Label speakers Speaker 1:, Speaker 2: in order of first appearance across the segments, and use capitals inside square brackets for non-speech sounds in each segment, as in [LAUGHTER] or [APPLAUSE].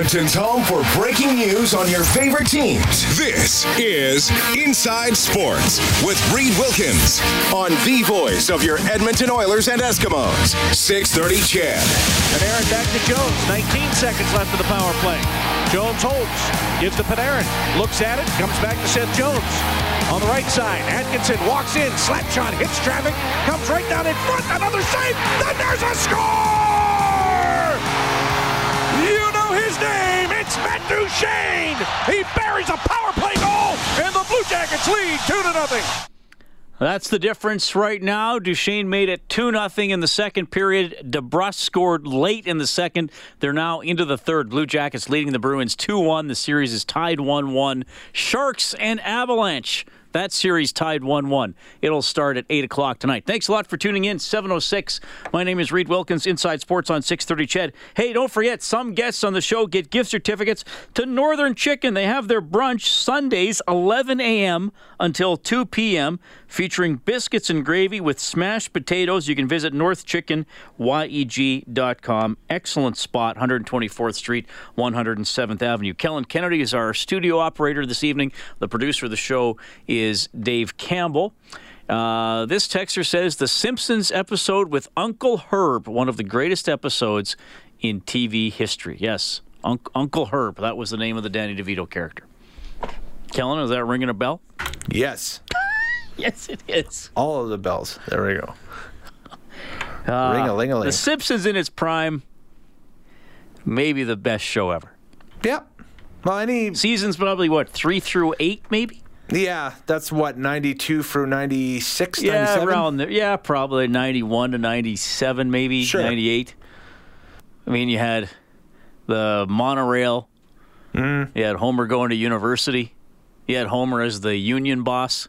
Speaker 1: Edmonton's home for breaking news on your favorite teams. This is Inside Sports with Reed Wilkins on the voice of your Edmonton Oilers and Eskimos. 630 CHED.
Speaker 2: Panarin back to Jones. 19 seconds left of the power play. Jones holds. Gives to Panarin. Looks at it. Comes back to Seth Jones. On the right side, Atkinson walks in. Slap shot. Hits traffic. Comes right down in front. Another save. Then there's a score! His name. It's Matt Duchene. He buries a power play goal. And the Blue Jackets lead 2 to nothing.
Speaker 3: That's the difference right now. Duchene made it 2 0 in the second period. DeBrusk scored late in the second. They're now into the third. Blue Jackets leading the Bruins 2 1. The series is tied 1 1. Sharks and Avalanche. That series tied 1 1. It'll start at 8 o'clock tonight. Thanks a lot for tuning in. 706. My name is Reed Wilkins, Inside Sports on 630 CHED. Hey, don't forget, some guests on the show get gift certificates to Northern Chicken. They have their brunch Sundays, 11 a.m. until 2 p.m., featuring biscuits and gravy with smashed potatoes. You can visit northchickenyeg.com. Excellent spot, 124th Street, 107th Avenue. Kellen Kennedy is our studio operator this evening. The producer of the show is Dave Campbell. Uh, this texter says the Simpsons episode with Uncle Herb, one of the greatest episodes in TV history. Yes, Unc Uncle Herb. That was the name of the Danny DeVito character. Kellen, is that ringing a bell?
Speaker 4: Yes. [LAUGHS]
Speaker 3: Yes, it is.
Speaker 4: All of the bells. There we go.
Speaker 3: Uh,
Speaker 4: Ring a ling a ling.
Speaker 3: The Simpsons in its prime, maybe the best show ever.
Speaker 4: Yep. Well, any.
Speaker 3: Seasons probably what three through eight, maybe.
Speaker 4: Yeah, that's what, 92 through 96,
Speaker 3: Yeah,
Speaker 4: 97?
Speaker 3: around there. Yeah, probably ninety-one to ninety-seven, maybe
Speaker 4: Sure.
Speaker 3: ninety-eight. I mean, you had the monorail.
Speaker 4: Mm-hmm.
Speaker 3: You had Homer going to university. You had Homer as the union boss.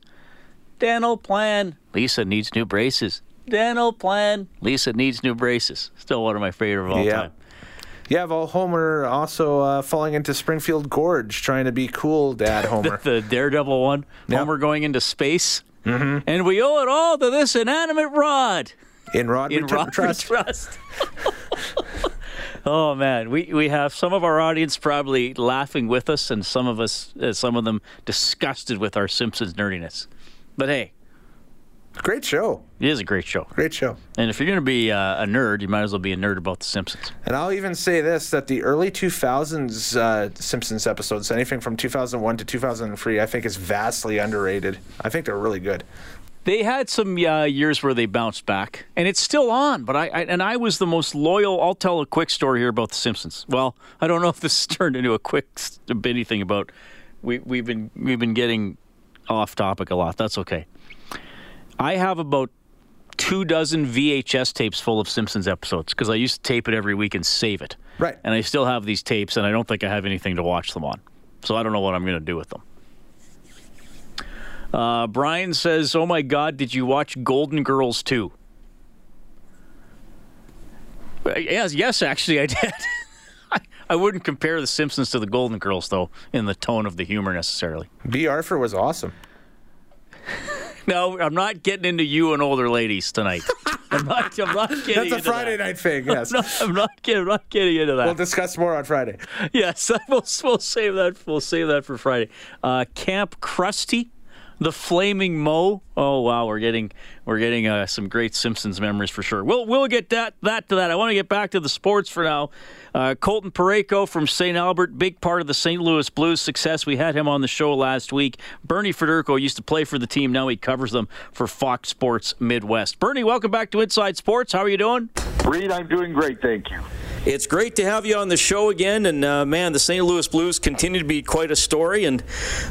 Speaker 3: Dental plan. Lisa needs new braces. Dental plan. Lisa needs new braces. Still one of my favorite of all
Speaker 4: Yeah.
Speaker 3: time.
Speaker 4: Yeah, well, Homer also uh, falling into Springfield Gorge, trying to be cool, Dad [LAUGHS] Homer.
Speaker 3: the Daredevil one.
Speaker 4: Yep.
Speaker 3: Homer going into space. Mm-hmm. And we owe it all to this inanimate rod
Speaker 4: in Rod
Speaker 3: in
Speaker 4: Return
Speaker 3: Rod
Speaker 4: Trust.
Speaker 3: Trust. [LAUGHS] oh man, we we have some of our audience probably laughing with us, and some of us, uh, some of them disgusted with our Simpsons nerdiness. But hey,
Speaker 4: Great show.
Speaker 3: it is a great show.
Speaker 4: Great show.
Speaker 3: And if you're going to be uh, a nerd, you might as well be a nerd about the Simpsons.
Speaker 4: And I'll even say this that the early 2000s uh, Simpsons episodes, anything from 2001 to 2003, I think is vastly underrated. I think they're really good.
Speaker 3: They had some uh, years where they bounced back, and it's still on. But I, I and I was the most loyal. I'll tell a quick story here about the Simpsons. Well, I don't know if this [LAUGHS] turned into a quick anything about. We we've been we've been getting off topic a lot. That's okay. I have about two dozen VHS tapes full of Simpsons episodes because I used to tape it every week and save it.
Speaker 4: Right.
Speaker 3: And I still have these tapes, and I don't think I have anything to watch them on. So I don't know what I'm going to do with them. Uh, Brian says, "Oh my God, did you watch Golden Girls too?" Uh, Yes, yes, actually, I did. [LAUGHS] I, I wouldn't compare The Simpsons to the Golden Girls, though, in the tone of the humor necessarily.
Speaker 4: Bea Arthur was awesome. [LAUGHS]
Speaker 3: No, I'm not getting into you and older ladies tonight. [LAUGHS] I'm not. I'm not getting.
Speaker 4: That's a
Speaker 3: into
Speaker 4: Friday
Speaker 3: that.
Speaker 4: night thing, yes.
Speaker 3: No, I'm not getting. I'm not getting into that.
Speaker 4: We'll discuss more on Friday.
Speaker 3: Yes, [LAUGHS] we'll, we'll save that. We'll save that for Friday. Uh, Camp Krusty, the Flaming Moe. Oh wow, we're getting we're getting uh, some great Simpsons memories for sure. We'll we'll get that that to that. I want to get back to the sports for now. Uh, Colton Parayko from St. Albert, big part of the St. Louis Blues success. We had him on the show last week. Bernie Federko used to play for the team. Now he covers them for Fox Sports Midwest. Bernie, welcome back to Inside Sports. How are you doing?
Speaker 5: Reed, I'm doing great, thank you.
Speaker 3: It's great to have you on the show again. And uh, man, the St. Louis Blues continue to be quite a story. And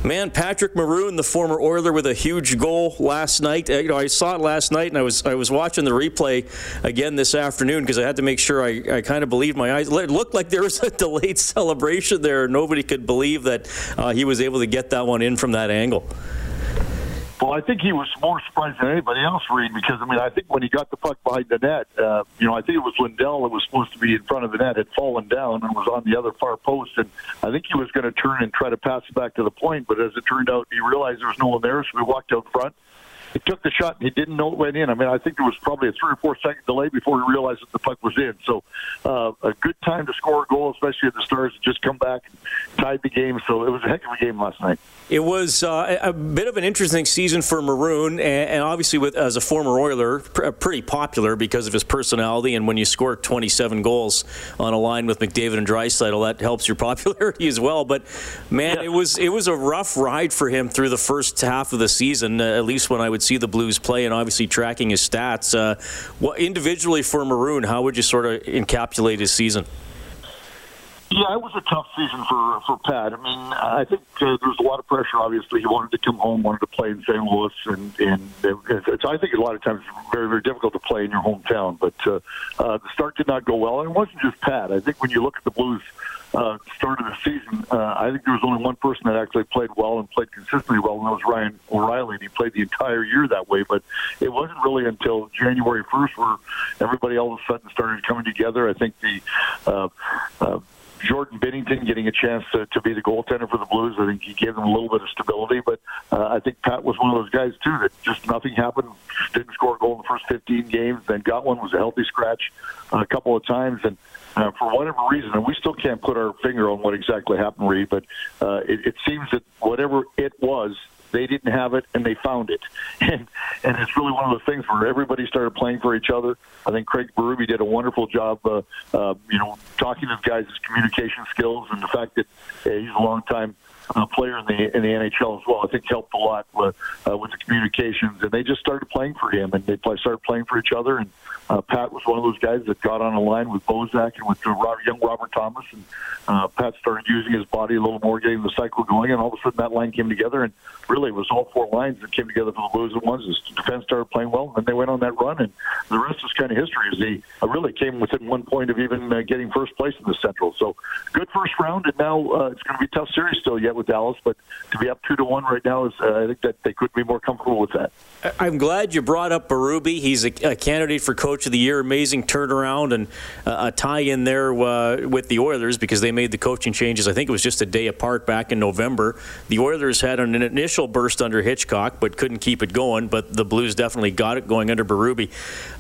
Speaker 3: man, Patrick Maroon, the former Oiler, with a huge goal last night. Uh, you know, I saw it last night, and I was I was watching the replay again this afternoon because I had to make sure I, I kind of believed my eyes. It looked like there was a [LAUGHS] delayed celebration there. Nobody could believe that uh, he was able to get that one in from that angle.
Speaker 6: Well, I think he was more surprised than anybody else, Reed, because I mean, I think when he got the puck behind the net, uh, you know, I think it was Lindell that was supposed to be in front of the net had fallen down and was on the other far post, and I think he was going to turn and try to pass it back to the point, but as it turned out, he realized there was no one there, so he walked out front. He took the shot and he didn't know it went in. I mean, I think there was probably a three or four second delay before he realized that the puck was in. So, uh, a good time to score a goal, especially if the Stars had just come back and tied the game. So, it was a heck of a game last night.
Speaker 3: It was uh, a bit of an interesting season for Maroon, and, obviously, with as a former Oiler, pr- pretty popular because of his personality. And when you score 27 goals on a line with McDavid and Draisaitl, that helps your [LAUGHS] popularity as well. But man, yeah. it was it was a rough ride for him through the first half of the season. Uh, at least when I would see the Blues play, and obviously tracking his stats. Uh, what individually for Maroon, how would you sort of encapsulate his season?
Speaker 6: Yeah, it was a tough season for for Pat. I mean, I think uh, there was a lot of pressure. Obviously, he wanted to come home, wanted to play in St. Louis, and and it, it's, I think a lot of times it's very very difficult to play in your hometown. But uh, uh, the start did not go well, and it wasn't just Pat. I think when you look at the Blues uh, start of the season, uh, I think there was only one person that actually played well and played consistently well, and that was Ryan O'Reilly. And he played the entire year that way. But it wasn't really until January 1st where everybody all of a sudden started coming together. I think the uh, uh, Jordan Binnington getting a chance to, to be the goaltender for the Blues. I think he gave them a little bit of stability, but uh, I think Pat was one of those guys too that just nothing happened, didn't score a goal in the first 15 games, then got one, was a healthy scratch a couple of times, and uh, for whatever reason, and we still can't put our finger on what exactly happened, Reed, but uh, it, it seems that whatever it was, they didn't have it, and they found it. [LAUGHS] And and it's really one of those things where everybody started playing for each other. I think Craig Berube did a wonderful job, uh, uh, you know, talking to the guys' communication skills and the fact that he's a long time uh, player in the in the NHL as well. I think helped a lot with, uh, with the communications, and they just started playing for him, and they play, started playing for each other. And uh, Pat was one of those guys that got on a line with Bozak and with Robert, young Robert Thomas, and uh, Pat started using his body a little more, getting the cycle going, and all of a sudden that line came together, and really it was all four lines that came together for the Blues at once. The defense started playing well, and they went on that run, and the rest is kind of history. As they uh, really came within one point of even uh, getting first place in the Central. So good first round, and now uh, it's going to be a tough series still yet with Dallas, but to be up two to one right now is uh, I think that they could be more comfortable with that.
Speaker 3: I'm glad you brought up Berube. He's a, a candidate for Coach of the Year. Amazing turnaround and uh, a tie in there uh, with the Oilers because they made the coaching changes. I think it was just a day apart back in November. The Oilers had an initial burst under Hitchcock, but couldn't keep it going. But the Blues definitely got it going under Berube.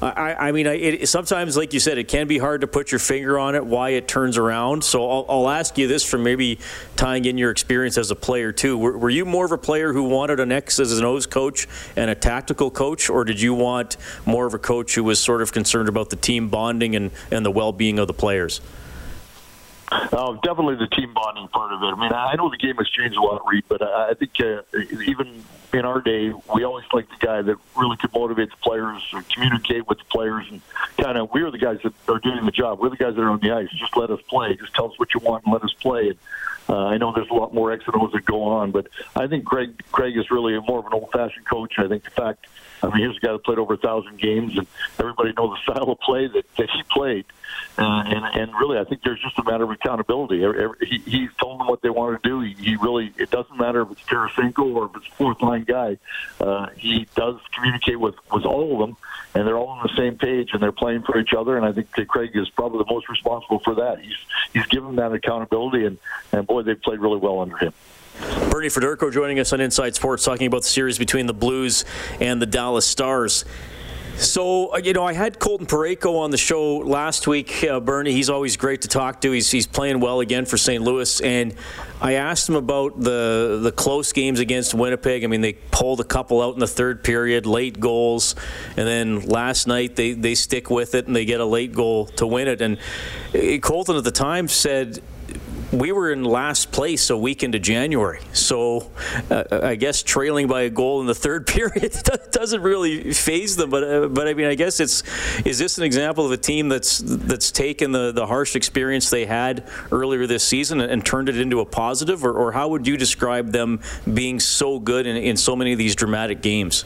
Speaker 3: I, I mean, it, sometimes, like you said, it can be hard to put your finger on it why it turns around. So I'll, I'll ask you this from maybe tying in your experience as a player too. Were, were you more of a player who wanted an X as an O's coach and a tactical coach, or did you want more of a coach who was sort of concerned about the team bonding and, and the well being of the players?
Speaker 6: Oh, definitely the team bonding part of it. I mean, I know the game has changed a lot, Reed, but I think uh, even in our day, we always liked the guy that really could motivate the players, and communicate with the players, and kind of we're the guys that are doing the job. We're the guys that are on the ice. Just let us play. Just tell us what you want and let us play. And uh, I know there's a lot more X and O's that go on, but I think Craig Craig is really more of an old-fashioned coach. I think the fact, I mean, here's a guy that played over a thousand games, and everybody knows the [LAUGHS] style of play that, that he played. Uh, and and really, I think there's just a matter of accountability. He, he's told them what they want to do. He, he really, it doesn't matter if it's Tarasenko or if it's fourth line guy. Uh, he does communicate with with all of them, and they're all on the same page and they're playing for each other. And I think that Craig is probably the most responsible for that. He's he's given that accountability, and and boy, they've played really well under him.
Speaker 3: Bernie Federko joining us on Inside Sports, talking about the series between the Blues and the Dallas Stars. So, uh, you know, I had Colton Parayko on the show last week, uh, Bernie. He's always great to talk to. He's, he's playing well again for St. Louis. And I asked him about the, the close games against Winnipeg. I mean, they pulled a couple out in the third period, late goals. And then last night, they, they stick with it and they get a late goal to win it. And uh, Colton at the time said, we were in last place a week into January. So uh, I guess trailing by a goal in the third [LAUGHS] period [LAUGHS] doesn't really phase them. But uh, but I mean, I guess it's is this an example of a team that's that's taken the, the harsh experience they had earlier this season and, and turned it into a positive, or, or how would you describe them being so good in, in so many of these dramatic games?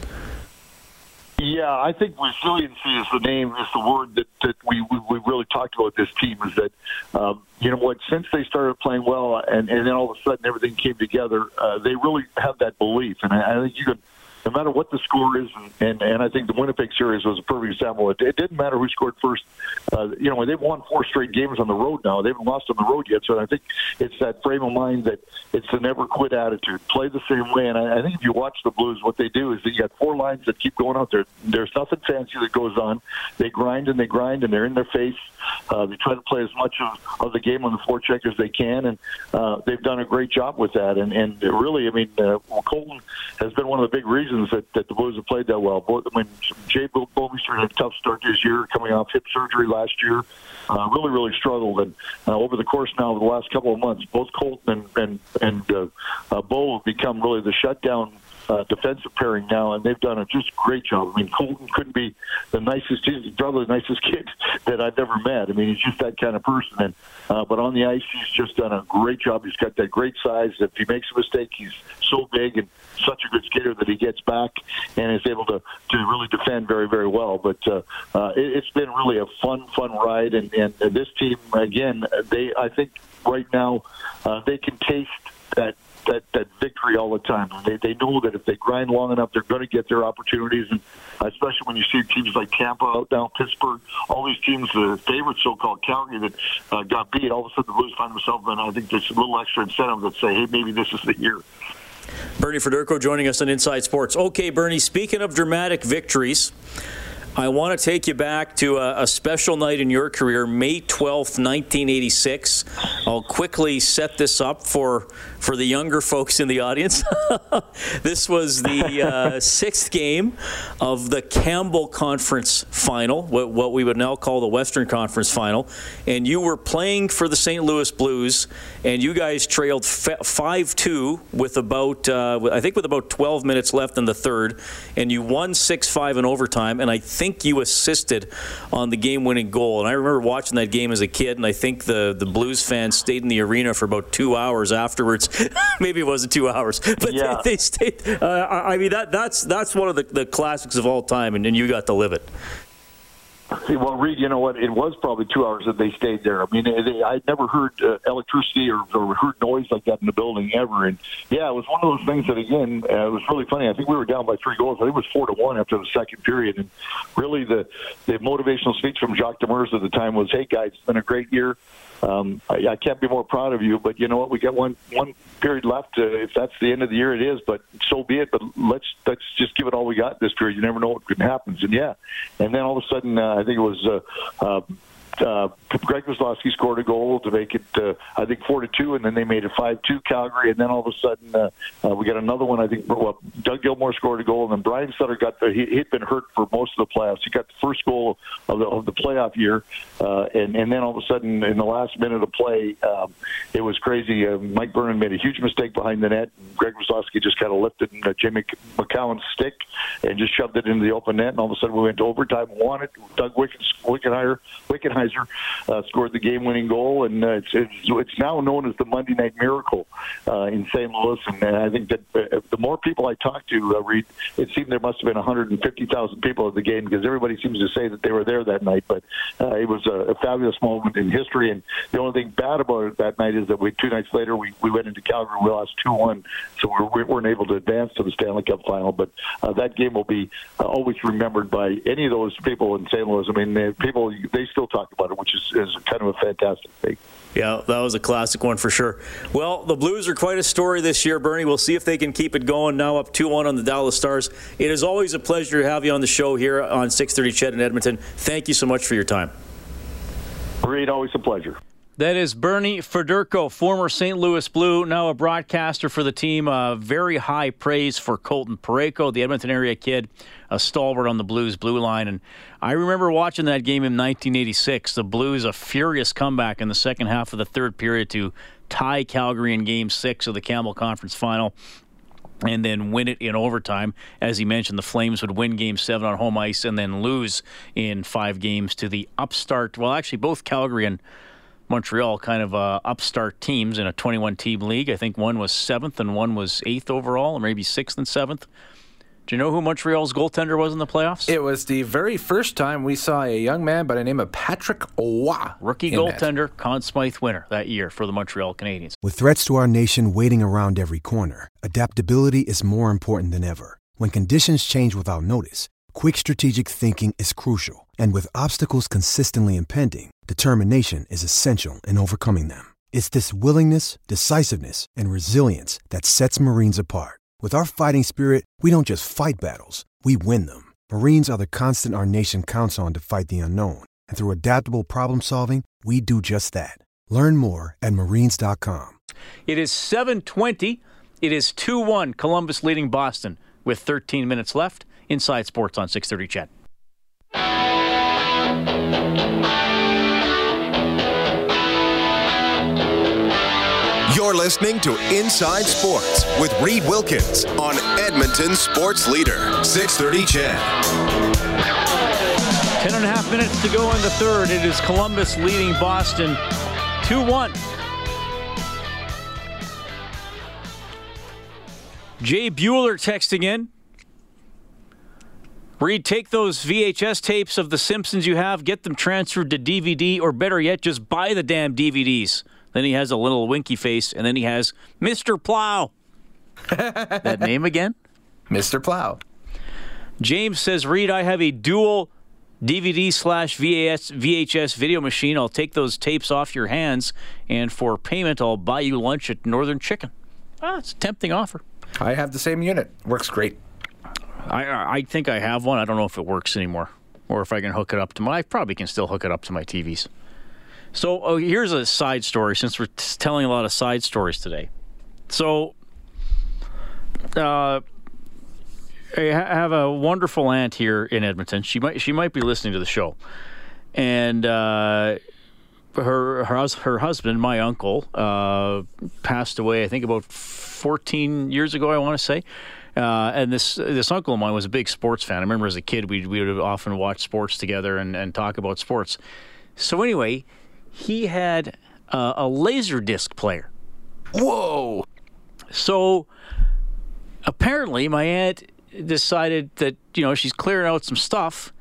Speaker 6: Yeah, I think resiliency is the name, is the word that, that we, we, we really talked about this team. Is that um, you know what? Since they started playing well, and, and then all of a sudden everything came together, uh, they really have that belief, and I, I think you can no matter what the score is, and, and, I think the Winnipeg series was a perfect example. It, it didn't matter who scored first. Uh, you know, they've won four straight games on the road now. They haven't lost on the road yet. So I think it's that frame of mind that it's the never quit attitude. Play the same way. And I, I think if you watch the Blues, what they do is they got four lines that keep going out there. There's nothing fancy that goes on. They grind and they grind and they're in their face. Uh, they try to play as much of, of the game on the forecheck as they can, and uh, they've done a great job with that. And, and really, I mean, uh, Colton has been one of the big reasons that, that the Blues have played that well. I mean, Jay Bouwmeester had a tough start this year, coming off hip surgery last year. Uh, really, really struggled, and uh, over the course now of the last couple of months, both Colton and and, and uh, uh, Bo have become really the shutdown uh, defensive pairing now, and they've done a just great job. I mean, Colton couldn't be the nicest, probably the nicest [LAUGHS] kid that I've ever met. I mean, he's just that kind of person. And uh, but on the ice, he's just done a great job. He's got that great size. If he makes a mistake, he's so big and such a good skater that he gets back and is able to to really defend very, very well. But uh, uh, it, it's been really a fun, fun ride. And, and this team, again, they I think right now uh, they can taste that that that victory all the time. They they know that if they grind long enough, they're going to get their opportunities, and especially when you see teams like Tampa out now, Pittsburgh, all these teams, the favorite so-called Calgary that uh, got beat, all of a sudden the Blues find themselves, and I think there's a little extra incentive that say, hey, maybe this is the year.
Speaker 3: Bernie Federko joining us on Inside Sports. Okay, Bernie, speaking of dramatic victories, I want to take you back to a, a, special night in your career, May 12th, 1986. I'll quickly set this up for, for the younger folks in the audience. [LAUGHS] this was the uh, [LAUGHS] sixth game of the Campbell Conference Final, what, what, we would now call the Western Conference Final. And you were playing for the St. Louis Blues, and you guys trailed 5 2 with about, uh, I think, with about 12 minutes left in the third, and you won 6 5 in overtime. And I think think you assisted on the game-winning goal. And I remember watching that game as a kid, and I think the the Blues fans stayed in the arena for about two hours afterwards. [LAUGHS] Maybe it wasn't two hours, [LAUGHS] but yeah. they, they, stayed. Uh, I mean, that that's that's one of the, the classics of all time, and, and you got to live it.
Speaker 6: Well, Reed, you know what? It was probably two hours that they stayed there. I mean, they, I'd never heard uh, electricity or, or heard noise like that in the building ever. And yeah, it was one of those things that, again, uh, it was really funny. I think we were down by three goals. I think it was four to one after the second period. And really, the the motivational speech from Jacques Demers at the time was, "Hey guys, it's been a great year um, I, I can't be more proud of you. But you know what? We got one one period left. Uh, if that's the end of the year, it is. But so be it. But let's let's just give it all we got this period. You never know what could happen. And yeah, and then all of a sudden, uh, I think it was. Uh, uh, uh, Greg Kozlowski scored a goal to make it, uh, I think, four to two, and then they made it five two Calgary, and then all of a sudden uh, uh, we got another one. I think well, Doug Gilmour scored a goal, and then Brian Sutter got the. He, he'd been hurt for most of the playoffs. He got the first goal of the, of the playoff year, uh, and and then all of a sudden in the last minute of play, um, it was crazy. Uh, Mike Vernon made a huge mistake behind the net. And Greg Kozlowski just kind of lifted uh, Jimmy Macoun's stick and just shoved it into the open net, and all of a sudden we went to overtime. Won it. Doug Wickenheiser, Wickenheiser uh, scored the game-winning goal, and uh, it's, it's it's now known as the Monday Night Miracle uh, in St. Louis. And uh, I think that uh, the more people I talked to, uh, Reed, it seemed there must have been 150,000 people at the game because everybody seems to say that they were there that night. But uh, it was a, a fabulous moment in history. And the only thing bad about it that night is that we two nights later we, we went into Calgary, we lost two one, so we weren't able to advance to the Stanley Cup final. But uh, that game will be uh, always remembered by any of those people in St. Louis. I mean, uh, people they still talk about it, which is, is kind of a fantastic thing.
Speaker 3: Yeah, that was a classic one for sure. Well, the Blues are quite a story this year, Bernie. We'll see if they can keep it going. Now up 2 1 on the Dallas Stars. It is always a pleasure to have you on the show here on 630 CHED in Edmonton. Thank you so much for your time.
Speaker 6: Great, always a pleasure.
Speaker 3: That is Bernie Federko, former St. Louis Blue, now a broadcaster for the team. Uh, very high praise for Colton Parayko, the Edmonton area kid, a stalwart on the Blues blue line. And I remember watching that game in 1986. The Blues, a furious comeback in the second half of the third period to tie Calgary in game six of the Campbell Conference final and then win it in overtime. As he mentioned, the Flames would win game seven on home ice and then lose in five games to the upstart, well, actually, both Calgary and Montreal kind of uh, upstart teams in a 21 team league. I think one was seventh and one was eighth overall, or maybe sixth and seventh. Do you know who Montreal's goaltender was in the playoffs?
Speaker 4: It was the very first time we saw a young man by the name of Patrick Roy.
Speaker 3: Rookie goaltender, net. Conn Smythe winner that year for the Montreal Canadiens.
Speaker 7: With threats to our nation waiting around every corner, adaptability is more important than ever. When conditions change without notice, quick strategic thinking is crucial. And with obstacles consistently impending, determination is essential in overcoming them. It's this willingness, decisiveness, and resilience that sets Marines apart. With our fighting spirit, we don't just fight battles, we win them. Marines are the constant our nation counts on to fight the unknown. And through adaptable problem solving, we do just that. Learn more at marines.com.
Speaker 3: It is 720. It is 2 1, Columbus leading Boston with 13 minutes left. Inside Sports on 630 CHED.
Speaker 1: You're listening to Inside Sports with Reed Wilkins on Edmonton Sports Leader, 630 CHED.
Speaker 3: Ten and a half minutes to go in the third. It is Columbus leading Boston 2 1. Jay Bueller texting in. Reed, take those VHS tapes of The Simpsons you have, get them transferred to DVD, or better yet, just buy the damn DVDs. Then he has a little winky face, and then he has Mr. Plow. [LAUGHS] that name again?
Speaker 4: Mr. Plow.
Speaker 3: James says, Reed, I have a dual DVD slash VHS video machine. I'll take those tapes off your hands, and for payment, I'll buy you lunch at Northern Chicken. Ah, it's a tempting offer.
Speaker 4: I have the same unit. Works great.
Speaker 3: I I think I have one. I don't know if it works anymore, or if I can hook it up to my. I probably can still hook it up to my TVs. So oh, here's a side story since we're telling a lot of side stories today. So uh, I have a wonderful aunt here in Edmonton. She might she might be listening to the show, and uh, her her her husband, my uncle, uh, passed away. I think about 14 years ago. I want to say. Uh, and this this uncle of mine was a big sports fan. I remember as a kid we we would often watch sports together and, and talk about sports. So anyway, he had uh, a laser disc player.
Speaker 4: Whoa!
Speaker 3: So apparently, my aunt decided that you know she's clearing out some stuff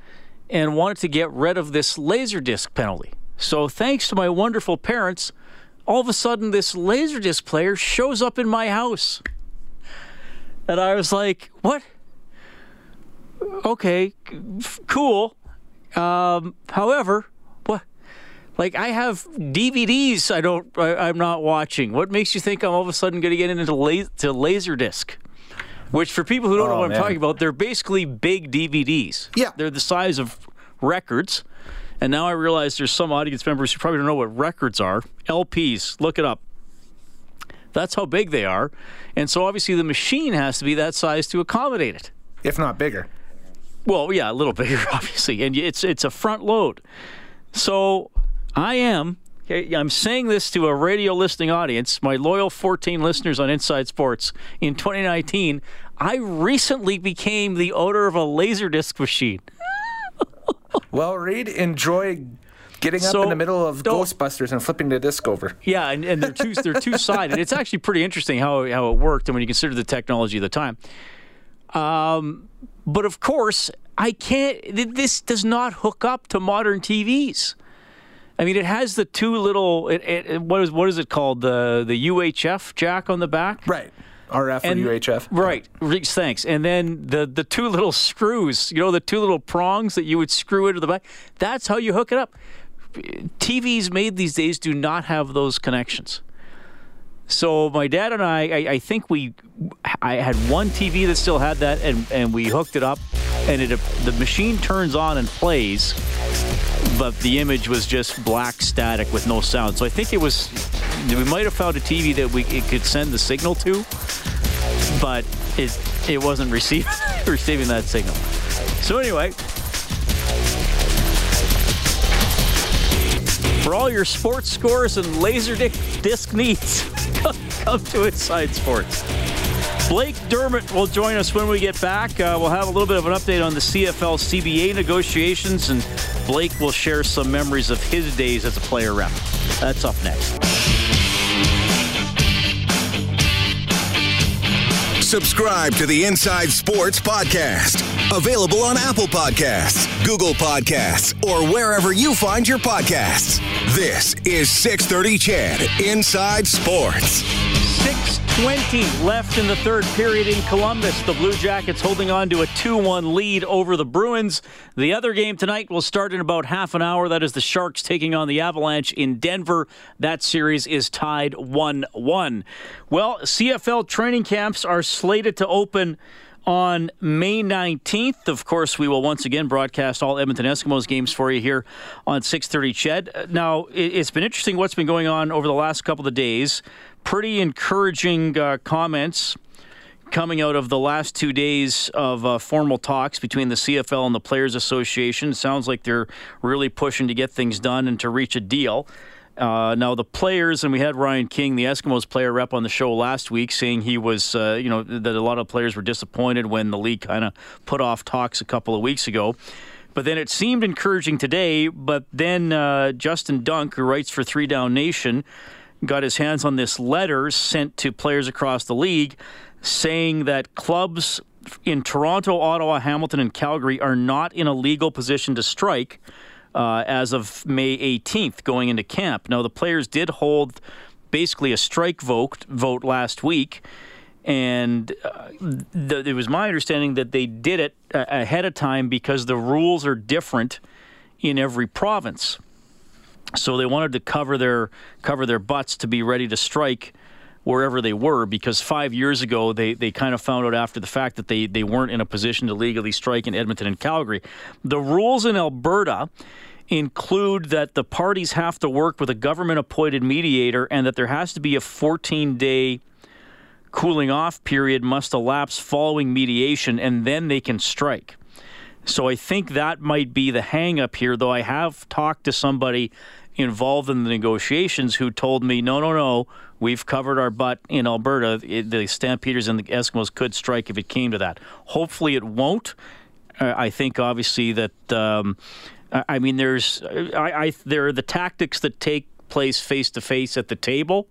Speaker 3: and wanted to get rid of this laser disc penalty. So thanks to my wonderful parents, all of a sudden this laser disc player shows up in my house. And I was like, "What? Okay, cool. Um, however, what? like I have DVDs I don't I, am not watching. What makes you think I'm all of a sudden going to get into la- to Laserdisc? Which for people who don't oh, know what man. I'm talking about, they're basically big DVDs.
Speaker 4: Yeah.
Speaker 3: They're the size of records. And now I realize there's some audience members who probably don't know what records are. LPs, look it up. That's how big they are. And so obviously the machine has to be that size to accommodate it.
Speaker 4: If not bigger.
Speaker 3: Well, yeah, a little [LAUGHS] bigger, obviously. And it's it's a front load. So I am. I'm saying this to a radio listening audience, my loyal 14 listeners on Inside Sports. In 2019, I recently became the owner of a Laserdisc machine. [LAUGHS]
Speaker 4: well, Reed, enjoy getting so, up in the middle of Ghostbusters and flipping the disc over.
Speaker 3: Yeah, and, and they're two they're two sided. It's actually pretty interesting how how it worked, and when you consider the technology of the time. Um, but of course, I can't. This does not hook up to modern TVs. I mean, it has the two little. It, it, what is what is it called? The the UHF jack on the back.
Speaker 4: Right. RF and, or UHF.
Speaker 3: Right. Thanks. And then the the two little screws. You know, the two little prongs that you would screw into the back. That's how you hook it up. TVs made these days do not have those connections. So my dad and I, I, I, think we, I had one TV that still had that, and, and we hooked it up, and it the machine turns on and plays but the image was just black static with no sound. So I think it was we might have found a TV that we it could send the signal to, but it it wasn't receiving [LAUGHS] receiving that signal. So anyway, for all your sports scores and laser disc needs, [LAUGHS] come to Inside Sports. Blake Dermott will join us when we get back. Uh, we'll have a little bit of an update on the CFL CBA negotiations, and Blake will share some memories of his days as a player rep. That's up next.
Speaker 1: Subscribe to the Inside Sports Podcast. Available on Apple Podcasts, Google Podcasts, or wherever you find your podcasts. This is 630 CHED Inside Sports.
Speaker 3: 6.20 left in the third period in Columbus. The Blue Jackets holding on to a 2 1 lead over the Bruins. The other game tonight will start in about half an hour. That is the Sharks taking on the Avalanche in Denver. That series is tied 1 1. Well, CFL training camps are slated to open on May 19th. Of course, we will once again broadcast all Edmonton Eskimos games for you here on 630 CHED. Now, it's been interesting what's been going on over the last couple of days pretty encouraging uh, comments coming out of the last two days of uh, formal talks between the CFL and the Players Association. sounds like they're really pushing to get things done and to reach a deal. Uh, now the players, and we had Ryan King, the Eskimos player rep, on the show last week, saying he was, uh, you know, that a lot of players were disappointed when the league kind of put off talks a couple of weeks ago. But then it seemed encouraging today. But then uh, Justin Dunk, who writes for Three Down Nation, got his hands on this letter sent to players across the league saying that clubs in Toronto, Ottawa, Hamilton, and Calgary are not in a legal position to strike uh, as of May 18th going into camp. Now, the players did hold basically a strike vote, vote last week. And uh, it was my understanding that they did it uh, ahead of time because the rules are different in every province. So they wanted to cover their cover their butts to be ready to strike wherever they were because five years ago they, they kind of found out after the fact that they, they weren't in a position to legally strike in Edmonton and Calgary. The rules in Alberta include that the parties have to work with a government appointed mediator and that there has to be a 14 day cooling off period must elapse following mediation and then they can strike. So I think that might be the hang up here, though I have talked to somebody involved in the negotiations who told me, no, no, no, we've covered our butt in Alberta. It, the Stampeders and the Eskimos could strike if it came to that. Hopefully, it won't. Uh, I think obviously that. Um, I mean, there's I, I there are the tactics that take place face to face at the table.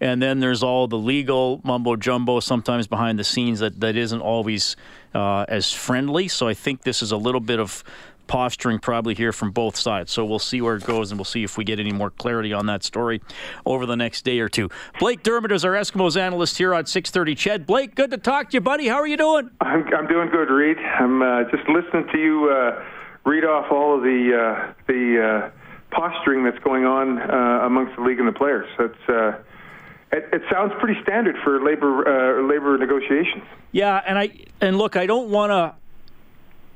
Speaker 3: And then there's all the legal mumbo jumbo sometimes behind the scenes that, that isn't always uh, as friendly. So I think this is a little bit of posturing probably here from both sides. So we'll see where it goes, and we'll see if we get any more clarity on that story over the next day or two. Blake Dermott is our Eskimos analyst here on 6:30. CHED, Blake, good to talk to you, buddy. How are you doing?
Speaker 8: I'm, I'm doing good, Reed. I'm uh, just listening to you uh, read off all of the uh, the uh, posturing that's going on uh, amongst the league and the players. Uh, it, it, sounds pretty standard for labor uh, labor negotiations.
Speaker 3: Yeah, and I and look, I don't want to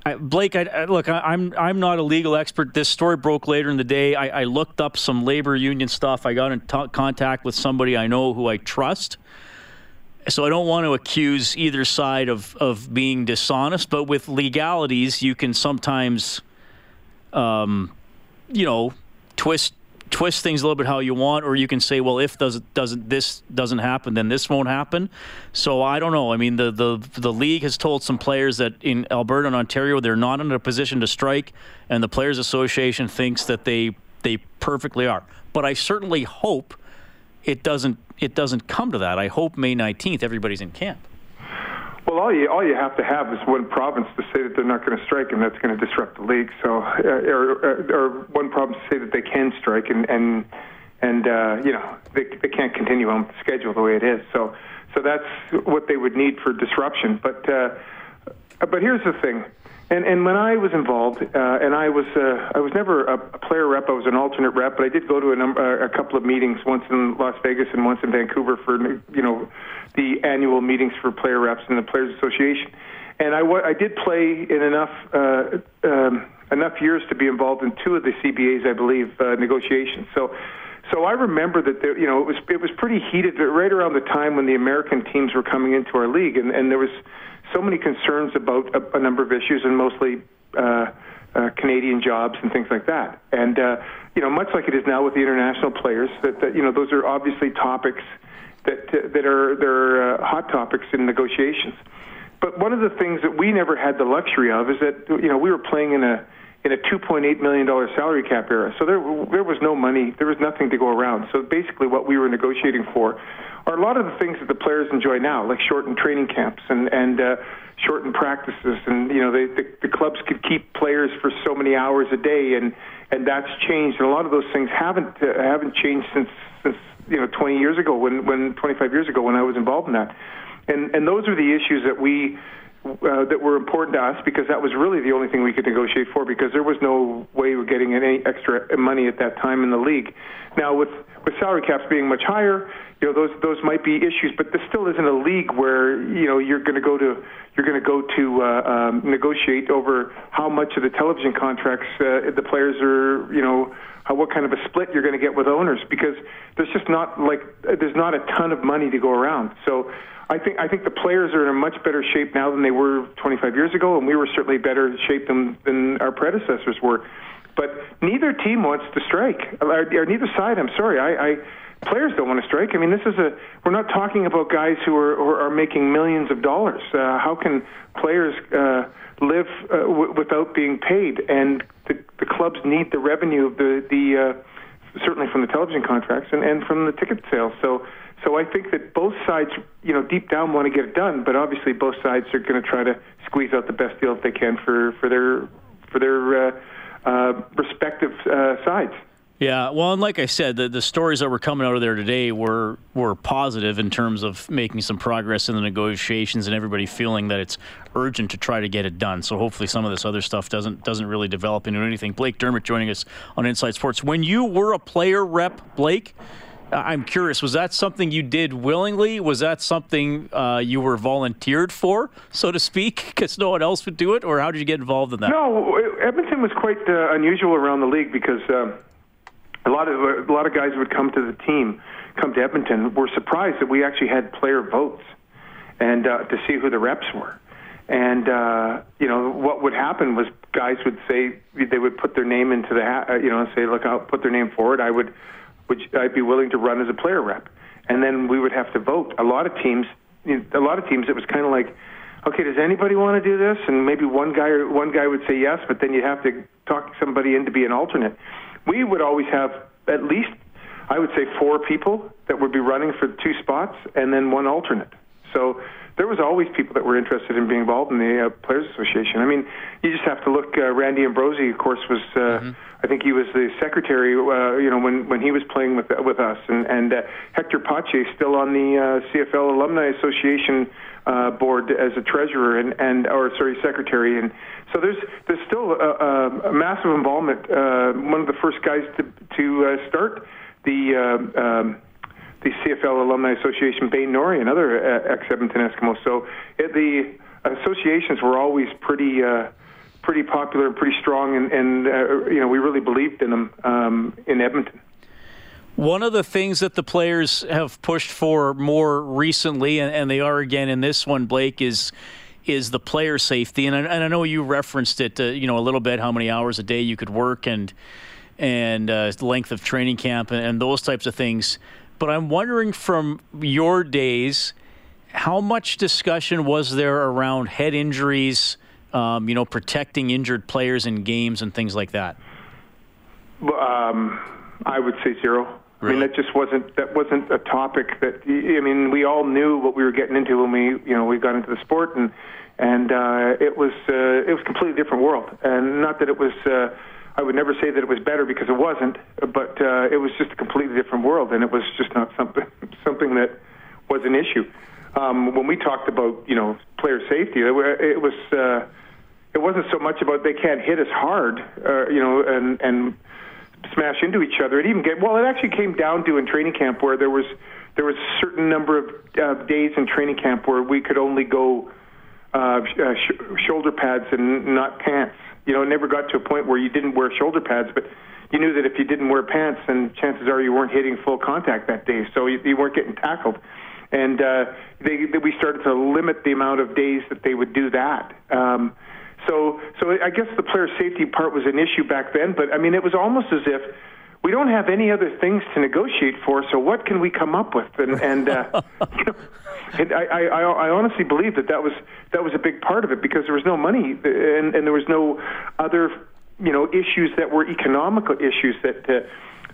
Speaker 3: I, Blake, I, I, look, I, am I'm, I'm not a legal expert. This story broke later in the day. I, looked up some labor union stuff. I got in t- contact with somebody I know who I trust. So I don't want to accuse either side of, of being dishonest, but with legalities, you can sometimes, um, you know, twist twist things a little bit how you want, or you can say, well, if does doesn't this doesn't happen, then this won't happen. So I don't know. I mean, the the the league has told some players that in Alberta and Ontario they're not in a position to strike, and the Players Association thinks that they they perfectly are. But I certainly hope it doesn't it doesn't come to that. I hope May 19th everybody's in camp.
Speaker 8: Well, all you all you have to have is one province to say that they're not going to strike, and that's going to disrupt the league. So, uh, or, or one province to say that they can strike, and and and uh, you know they they can't continue on the schedule the way it is. So, so that's what they would need for disruption. But uh, but here's the thing. And and when I was involved, uh, and I was uh, I was never a, player rep. I was an alternate rep, but I did go to a number a couple of meetings, once in Las Vegas and once in Vancouver for you know the annual meetings for player reps and the Players Association. And I, I did play in enough uh, um, enough years to be involved in two of the CBA's, I believe, uh, negotiations. So. So I remember that there, you know it was it was pretty heated right around the time when the American teams were coming into our league, and, and there was so many concerns about a, a number of issues, and mostly uh, uh, Canadian jobs and things like that. And uh, you know, much like it is now with the international players, that, that you know those are obviously topics that that are they're uh, hot topics in negotiations. But one of the things that we never had the luxury of is that you know we were playing in a in a 2.8 million dollar salary cap era. So there there was no money, there was nothing to go around. So basically, what we were negotiating for are a lot of the things that the players enjoy now, like shortened training camps and and uh, shortened practices, and you know they, the the clubs could keep players for so many hours a day, and and that's changed. And a lot of those things haven't uh, haven't changed since since you know 20 years ago, when when 25 years ago when I was involved in that. And and those are the issues that we uh, that were important to us because that was really the only thing we could negotiate for because there was no way of getting any extra money at that time in the league. Now with with salary caps being much higher, you know those those might be issues, but this still isn't a league where you know you're going to go to you're going to go to uh, um, negotiate over how much of the television contracts uh, the players are you know how, what kind of a split you're going to get with owners because there's just not like there's not a ton of money to go around. So I think I think the players are in a much better shape now than they were 25 years ago, and we were certainly better shape than than our predecessors were. But neither team wants to strike, or, or neither side. I'm sorry. I, I players don't want to strike. I mean, this is a we're not talking about guys who are who are making millions of dollars. Uh, how can players uh, live uh, w- without being paid? And the, the clubs need the revenue of the the uh, certainly from the television contracts and, and from the ticket sales. So so I think that both sides, you know, deep down want to get it done, but obviously both sides are going to try to squeeze out the best deal that they can for for their for their uh, uh, respective uh, sides.
Speaker 3: Yeah, well, and like I said, the, the stories that were coming out of there today were were positive in terms of making some progress in the negotiations and everybody feeling that it's urgent to try to get it done. So hopefully, some of this other stuff doesn't doesn't really develop into anything. Blake Dermott joining us on Inside Sports. When you were a player rep, Blake, I'm curious, was that something you did willingly? Was that something uh, you were volunteered for, so to speak, because no one else would do it? Or how did you get involved in that?
Speaker 8: No, Edmonton was quite uh, unusual around the league because uh, a lot of a lot of guys would come to the team, come to Edmonton, were surprised that we actually had player votes and uh, to see who the reps were. And uh, you know what would happen was guys would say they would put their name into the hat, uh, you know, say, "Look, I'll put their name forward." I would would I'd be willing to run as a player rep, and then we would have to vote. A lot of teams, a lot of teams, it was kind of like, okay, does anybody want to do this? And maybe one guy or one guy would say yes, but then you have to talk somebody in to be an alternate. We would always have at least, I would say, four people that would be running for two spots, and then one alternate. So there was always people that were interested in being involved in the uh, Players Association. I mean, you just have to look. Uh, Randy Ambrosie, of course, was. Uh, mm-hmm. I think he was the secretary. Uh, you know, when when he was playing with with us, and and uh, Hector Pache still on the uh, CFL Alumni Association uh, board as a treasurer and and or sorry secretary. And so there's there's still a, a, a massive involvement. Uh, one of the first guys to to uh, start the. Uh, um, the CFL Alumni Association, Bain Nori, another uh, ex-Edmonton Eskimos. So it, the associations were always pretty uh, pretty popular and pretty strong, and, and uh, you know we really believed in them um, in Edmonton.
Speaker 3: One of the things that the players have pushed for more recently, and, and they are again in this one, Blake, is is the player safety. And I, and I know you referenced it, uh, you know, a little bit, how many hours a day you could work, and and uh, length of training camp, and, and those types of things. But I'm wondering from your days, how much discussion was there around head injuries, um, you know, protecting injured players in games and things like that?
Speaker 8: Um, I would say zero. Really? I mean, that just wasn't that wasn't a topic that I mean, we all knew what we were getting into when we you know we got into the sport, and and uh, it was uh, it was a completely different world, and not that it was. Uh, I would never say that it was better because it wasn't, but uh, it was just a completely different world, and it was just not something [LAUGHS] something that was an issue. Um, when we talked about you know player safety, it, was uh, it wasn't so much about they can't hit us hard, uh, you know, and and smash into each other. It even get well. It actually came down to in training camp where there was there was a certain number of uh, days in training camp where we could only go uh, sh- shoulder pads and not pants. You know, never got to a point where you didn't wear shoulder pads, but you knew that if you didn't wear pants, then chances are you weren't hitting full contact that day, so you, you weren't getting tackled. And uh, they, they, we started to limit the amount of days that they would do that. Um, so, so I guess the player safety part was an issue back then, but I mean, it was almost as if we don't have any other things to negotiate for. So, what can we come up with? And, and, uh, [LAUGHS] [LAUGHS] and I, I, I honestly believe that that was that was a big part of it because there was no money and, and there was no other you know issues that were economical issues that. Uh,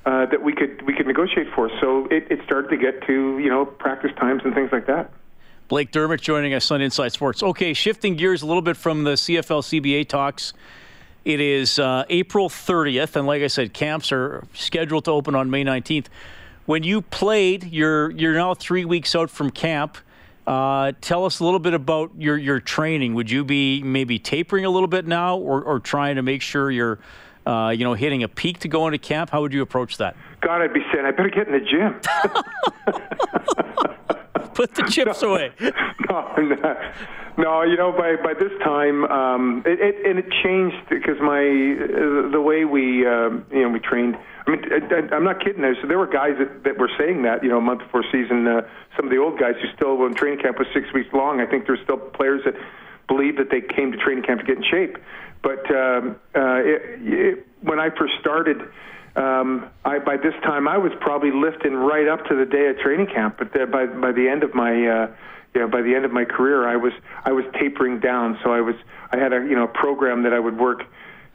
Speaker 8: uh, that we could we could negotiate for. So it, it started to get to you know practice times and things like that.
Speaker 3: Blake Dermott joining us on Inside Sports. Okay, shifting gears a little bit from the CFL CBA talks. It is uh, April 30th, and like I said, camps are scheduled to open on May 19th. When you played, you're you're now three weeks out from camp. Uh, tell us a little bit about your your training. Would you be maybe tapering a little bit now, or, or trying to make sure you're uh, you know, hitting a peak to go into camp? How would you approach that?
Speaker 8: God, I'd be saying, I better get in the gym. [LAUGHS] [LAUGHS]
Speaker 3: Put the chips [LAUGHS]
Speaker 8: no,
Speaker 3: away.
Speaker 8: No, no, you know, by by this time, um, it, it, and it changed because my the way we um, you know we trained. I mean, I, I'm not kidding. There, so there were guys that, that were saying that you know a month before season. Uh, some of the old guys who still when training camp was six weeks long. I think there's still players that believe that they came to training camp to get in shape. But um, uh, it, it, when I first started, um, I, by this time I was probably lifting right up to the day of training camp. But the, by by the end of my uh, know, by the end of my career, I was I was tapering down. So I was I had a you know program that I would work,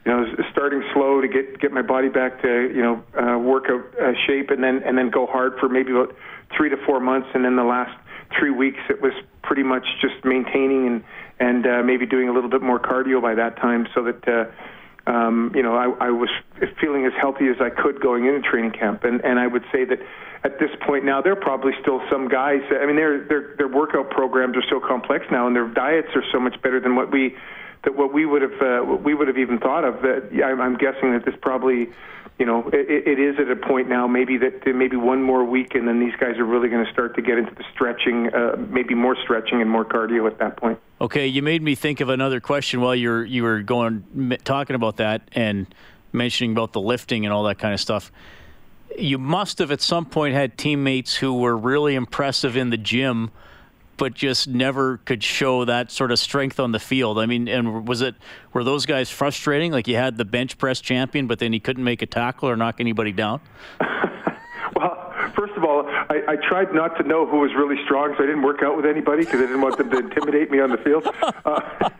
Speaker 8: you know, starting slow to get get my body back to you know uh, workout uh, shape, and then and then go hard for maybe about three to four months, and then the last three weeks it was pretty much just maintaining and and uh, maybe doing a little bit more cardio by that time, so that uh, um, you know I, I was feeling as healthy as I could going into training camp. And and I would say that at this point now, there are probably still some guys. I mean, their their their workout programs are so complex now, and their diets are so much better than what we that what we would have uh, what we would have even thought of. That yeah, I'm guessing that this probably you know, it, it is at a point now maybe that maybe one more week and then these guys are really going to start to get into the stretching, uh, maybe more stretching and more cardio at that point.
Speaker 3: Okay, you made me think of another question while you were you were going talking about that and mentioning about the lifting and all that kind of stuff. You must have at some point had teammates who were really impressive in the gym but just never could show that sort of strength on the field. I mean, and was it were those guys frustrating? Like you had the bench press champion, but then he couldn't make a tackle or knock anybody down. [LAUGHS]
Speaker 8: well, first of all, I, I tried not to know who was really strong, so I didn't work out with anybody because I didn't want them to intimidate me on the field. Uh,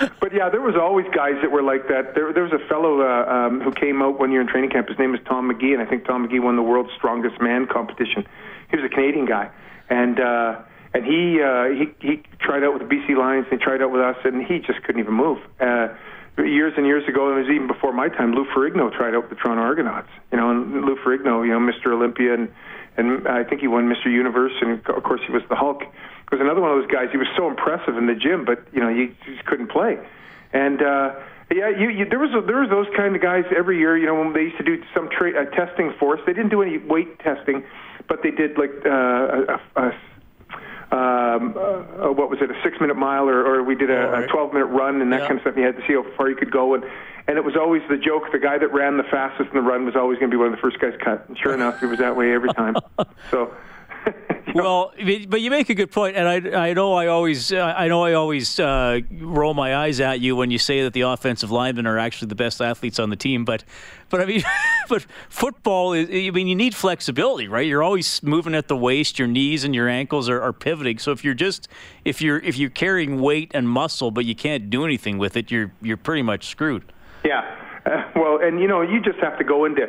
Speaker 8: [LAUGHS] but yeah, there was always guys that were like that. There, there was a fellow uh, um, who came out one year in training camp. His name was Tom Magee, and I think Tom Magee won the world's strongest man competition. He was a Canadian guy, and uh, and he uh, he he tried out with the BC Lions. And he tried out with us, and he just couldn't even move. Uh, years and years ago, it was even before my time. Lou Ferrigno tried out with the Toronto Argonauts. You know, and Lou Ferrigno, you know, Mr. Olympia, and and I think he won Mr. Universe, and of course he was the Hulk. He was another one of those guys. He was so impressive in the gym, but you know, he just couldn't play. And uh, yeah, you, you, there was a, there was those kind of guys every year. You know, when they used to do some tra- uh, testing for us, they didn't do any weight testing, but they did like uh, a, a um, uh, what was it, a six minute mile, or, or we did a, a 12 minute run and that yeah. kind of stuff. You had to see how far you could go. And, and it was always the joke the guy that ran the fastest in the run was always going to be one of the first guys cut. And sure enough, it was that way every time. [LAUGHS] So. [LAUGHS]
Speaker 3: well, but you make a good point, and I, I know I always I know I always uh, roll my eyes at you when you say that the offensive linemen are actually the best athletes on the team. But, but I mean, [LAUGHS] but football is I mean you need flexibility, right? You're always moving at the waist, your knees and your ankles are, are pivoting. So if you're just if you're if you're carrying weight and muscle, but you can't do anything with it, you're you're pretty much screwed.
Speaker 8: Yeah. Uh, [LAUGHS] well, and you know, you just have to go into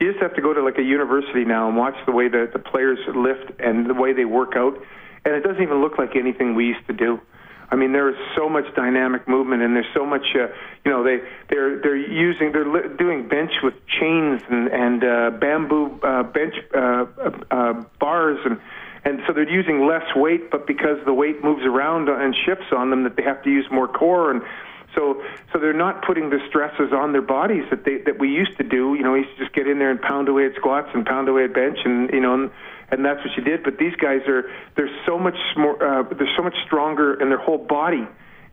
Speaker 8: you just have to go to like a university now and watch the way the, the players lift and the way they work out, and it doesn't even look like anything we used to do. I mean, there is so much dynamic movement, and there's so much. Uh, you know, they they're they're using they're li- doing bench with chains and and uh, bamboo uh, bench uh, uh, uh, bars, and and so they're using less weight, but because the weight moves around and shifts on them, that they have to use more core and so so they're not putting the stresses on their bodies that they that we used to do. You know, we used to just get in there and pound away at squats and pound away at bench, and you know, and, and that's what you did. But these guys are they're so much more uh, they're so much stronger in their whole body.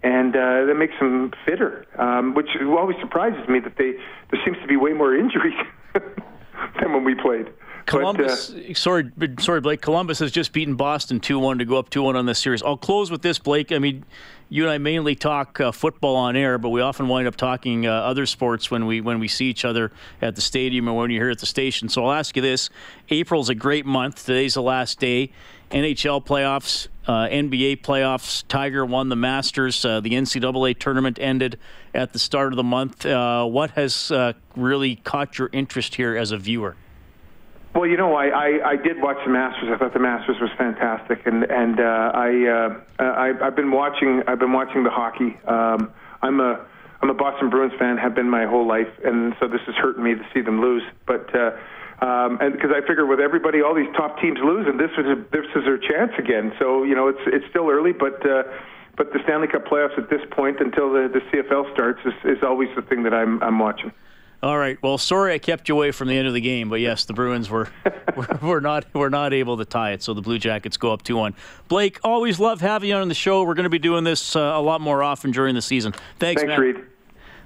Speaker 8: and uh, that makes them fitter. Um, which always surprises me that they there seems to be way more [LAUGHS] injuries than when we played.
Speaker 3: Columbus, but, uh, sorry, sorry, Blake. Columbus has just beaten Boston two one to go up two one on this series. I'll close with this, Blake. I mean, you and I mainly talk uh, football on air, but we often wind up talking uh, other sports when we when we see each other at the stadium or when you're here at the station. So I'll ask you this: April's a great month. Today's the last day. NHL playoffs, uh, NBA playoffs. Tiger won the Masters. Uh, the NCAA tournament ended at the start of the month. Uh, what has really caught your interest here as a viewer?
Speaker 8: Well, you know, I, I, I did watch the Masters. I thought the Masters was fantastic, and and uh, I, uh, I I've been watching I've been watching the hockey. Um, I'm a I'm a Boston Bruins fan, have been my whole life, and so this is hurting me to see them lose. But uh, um, and because I figure with everybody, all these top teams losing, this is a, this is their chance again. So you know, it's it's still early, but. Uh, but the Stanley Cup playoffs at this point, until the, the CFL starts, is, is always the thing that I'm I'm watching.
Speaker 3: All right. Well, sorry I kept you away from the end of the game, but yes, the Bruins were [LAUGHS] were, were not were not able to tie it, so the Blue Jackets go up two one. Blake, always love having you on the show. We're going to be doing this uh, a lot more often during the season. Thanks,
Speaker 8: Thanks
Speaker 3: man.
Speaker 8: Reed.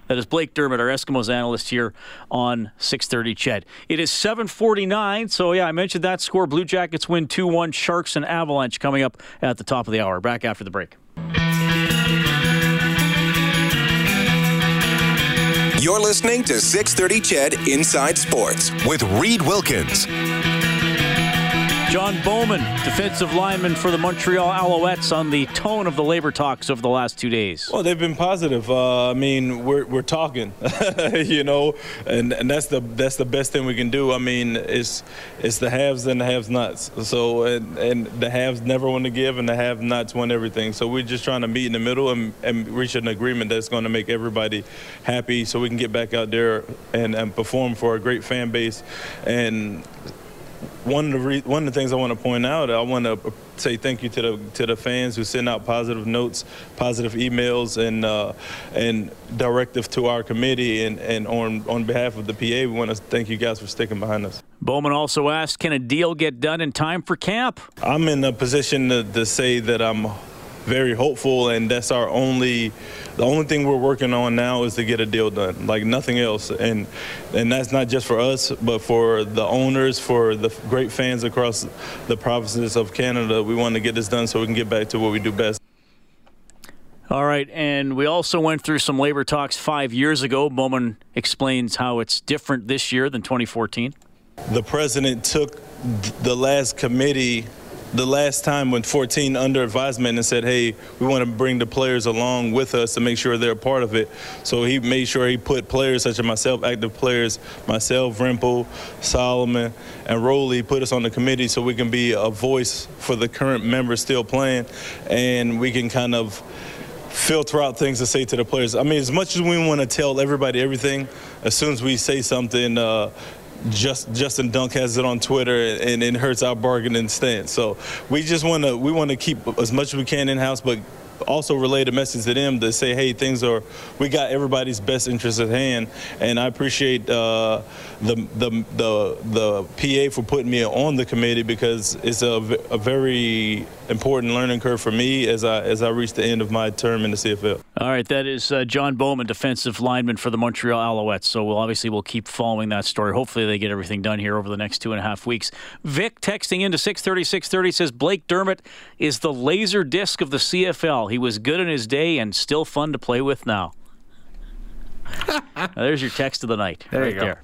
Speaker 3: That is Blake Dermott, our Eskimos analyst here on 6:30. CHED. It is 7:49. So yeah, I mentioned that score. Blue Jackets win 2-1. Sharks and Avalanche coming up at the top of the hour. Back after the break.
Speaker 1: You're listening to 630 CHED Inside Sports with Reed Wilkins.
Speaker 3: John Bowman, defensive lineman for the Montreal Alouettes, on the tone of the labor talks over the last two days.
Speaker 9: Well, they've been positive. Uh, I mean, we're, we're talking, [LAUGHS] you know, and, and that's the that's the best thing we can do. I mean, it's it's the haves and the have-nots. So and, and the haves never want to give, and the have-nots want everything. So we're just trying to meet in the middle and, and reach an agreement that's going to make everybody happy, so we can get back out there and, and perform for a great fan base and one of the re- one of the things I want to point out, I want to say thank you to the to the fans who send out positive notes, positive emails, and uh, and directive to our committee. And, and on on behalf of the PA, we want to thank you guys for sticking behind us.
Speaker 3: Bowman also asked, "Can a deal get done in time for camp?"
Speaker 9: I'm in a position to, to say that I'm very hopeful, and that's our only. The only thing we're working on now is to get a deal done, like nothing else, and and that's not just for us, but for the owners, for the great fans across the provinces of Canada. We want to get this done so we can get back to what we do best.
Speaker 3: All right, and we also went through some labor talks five years ago. Bowman explains how it's different this year than 2014.
Speaker 9: The president took the last committee the last time when 14 under advisement and said, hey, we want to bring the players along with us to make sure they're a part of it. So he made sure he put players such as myself, active players, myself, Rimple, Solomon, and Rowley, put us on the committee so we can be a voice for the current members still playing, and we can kind of filter out things to say to the players. I mean, as much as we want to tell everybody everything, as soon as we say something, uh, just Justin Dunk has it on Twitter, and it hurts our bargaining stance. So we just want to we want to keep as much as we can in house, but also relay the message to them to say, hey, things are, we got everybody's best interest at hand. And I appreciate uh, the, the, the, the PA for putting me on the committee because it's a, a very important learning curve for me as I, as I reach the end of my term in the CFL.
Speaker 3: All right, that is uh, John Bowman, defensive lineman for the Montreal Alouettes. So we'll obviously we'll keep following that story. Hopefully they get everything done here over the next two and a half weeks. Vic texting into 630, 630 says Blake Dermott is the laser disc of the CFL. He was good in his day and still fun to play with now. now there's your text of the night.
Speaker 4: There
Speaker 3: right
Speaker 4: you go.
Speaker 3: There.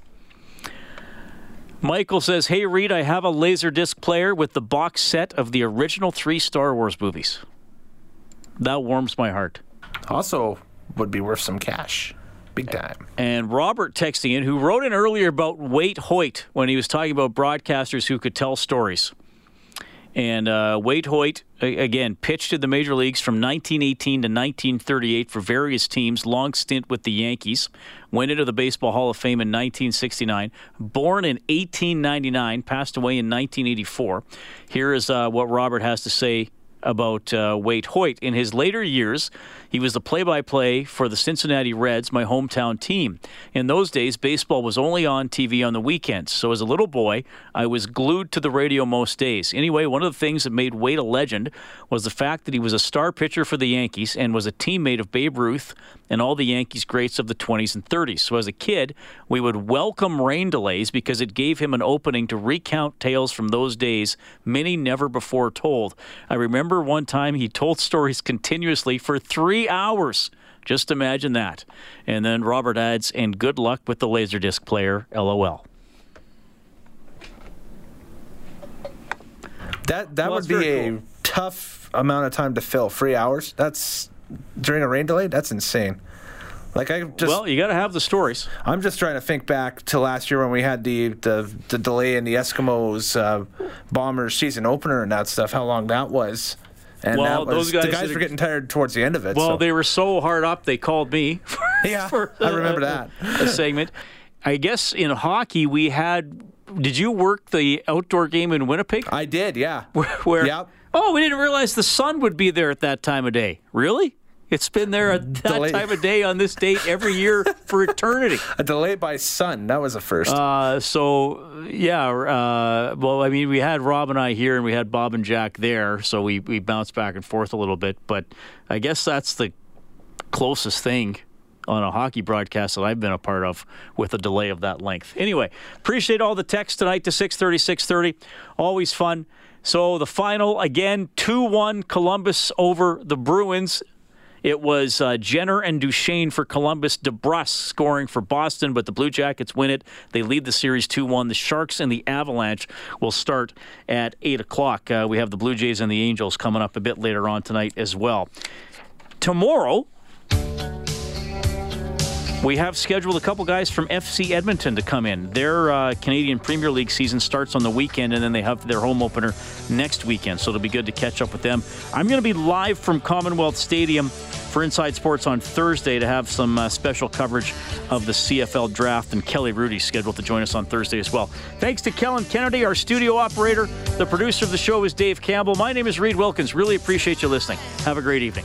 Speaker 3: Michael says, Hey, Reed, I have a Laserdisc player with the box set of the original three Star Wars movies. That warms my heart.
Speaker 4: Also, would be worth some cash. Big time.
Speaker 3: And Robert texting in, who wrote in earlier about Waite Hoyt when he was talking about broadcasters who could tell stories. And uh, Waite Hoyt, again, pitched in the major leagues from 1918 to 1938 for various teams, long stint with the Yankees, went into the Baseball Hall of Fame in 1969, born in 1899, passed away in 1984. Here is uh, what Robert has to say about uh, Waite Hoyt. In his later years, he was the play by play for the Cincinnati Reds, my hometown team. In those days, baseball was only on TV on the weekends. So as a little boy, I was glued to the radio most days. Anyway, one of the things that made Waite a legend was the fact that he was a star pitcher for the Yankees and was a teammate of Babe Ruth and all the Yankees greats of the 20s and 30s. So as a kid, we would welcome rain delays because it gave him an opening to recount tales from those days, many never before told. I remember one time he told stories continuously for three hours. Just imagine that. And then Robert adds, and good luck with the Laserdisc player, lol.
Speaker 4: That that
Speaker 3: Well,
Speaker 4: would be
Speaker 3: very
Speaker 4: a
Speaker 3: cool.
Speaker 4: tough amount of time to fill. Three hours. That's during a rain delay. That's insane. Like I just,
Speaker 3: well, you got to have the stories.
Speaker 4: I'm just trying to think back to last year when we had the the, the delay in the Eskimos uh, Bombers season opener and that stuff. How long that was. And
Speaker 3: Well,
Speaker 4: that was,
Speaker 3: those guys
Speaker 4: the guys were getting tired towards the end of it.
Speaker 3: Well,
Speaker 4: so.
Speaker 3: they were so hard up, they called me. [LAUGHS] For,
Speaker 4: Yeah,
Speaker 3: for
Speaker 4: I remember that.
Speaker 3: a segment. I guess in hockey we had. Did you work the outdoor game in Winnipeg?
Speaker 4: I did, yeah. [LAUGHS]
Speaker 3: Where?
Speaker 4: Yep.
Speaker 3: Oh, we didn't realize the sun would be there at that time of day. Really? It's been there at that
Speaker 4: Delay.
Speaker 3: time of day on this date every year for eternity. [LAUGHS]
Speaker 4: A delay by sun. That was a first.
Speaker 3: Uh, so yeah, uh, well, I mean, we had Rob and I here, and we had Bob and Jack there, so we we bounced back and forth a little bit. But I guess that's the closest thing on a hockey broadcast that I've been a part of with a delay of that length. Anyway, appreciate all the text tonight to 6:30, 6:30. Always fun. So the final again, two one Columbus over the Bruins. It was uh, Jenner and Duchene for Columbus, DeBrusk scoring for Boston, but the Blue Jackets win it. They lead the series 2 1. The Sharks and the Avalanche will start at 8 o'clock. Uh, we have the Blue Jays and the Angels coming up a bit later on tonight as well. Tomorrow, we have scheduled a couple guys from FC Edmonton to come in. Their uh, Canadian Premier League season starts on the weekend, and then they have their home opener next weekend. So it'll be good to catch up with them. I'm going to be live from Commonwealth Stadium for Inside Sports on Thursday to have some uh, special coverage of the CFL draft, and Kelly Rudy scheduled to join us on Thursday as well. Thanks to Kellen Kennedy, our studio operator. The producer of the show is Dave Campbell. My name is Reed Wilkins. Really appreciate you listening. Have a great evening.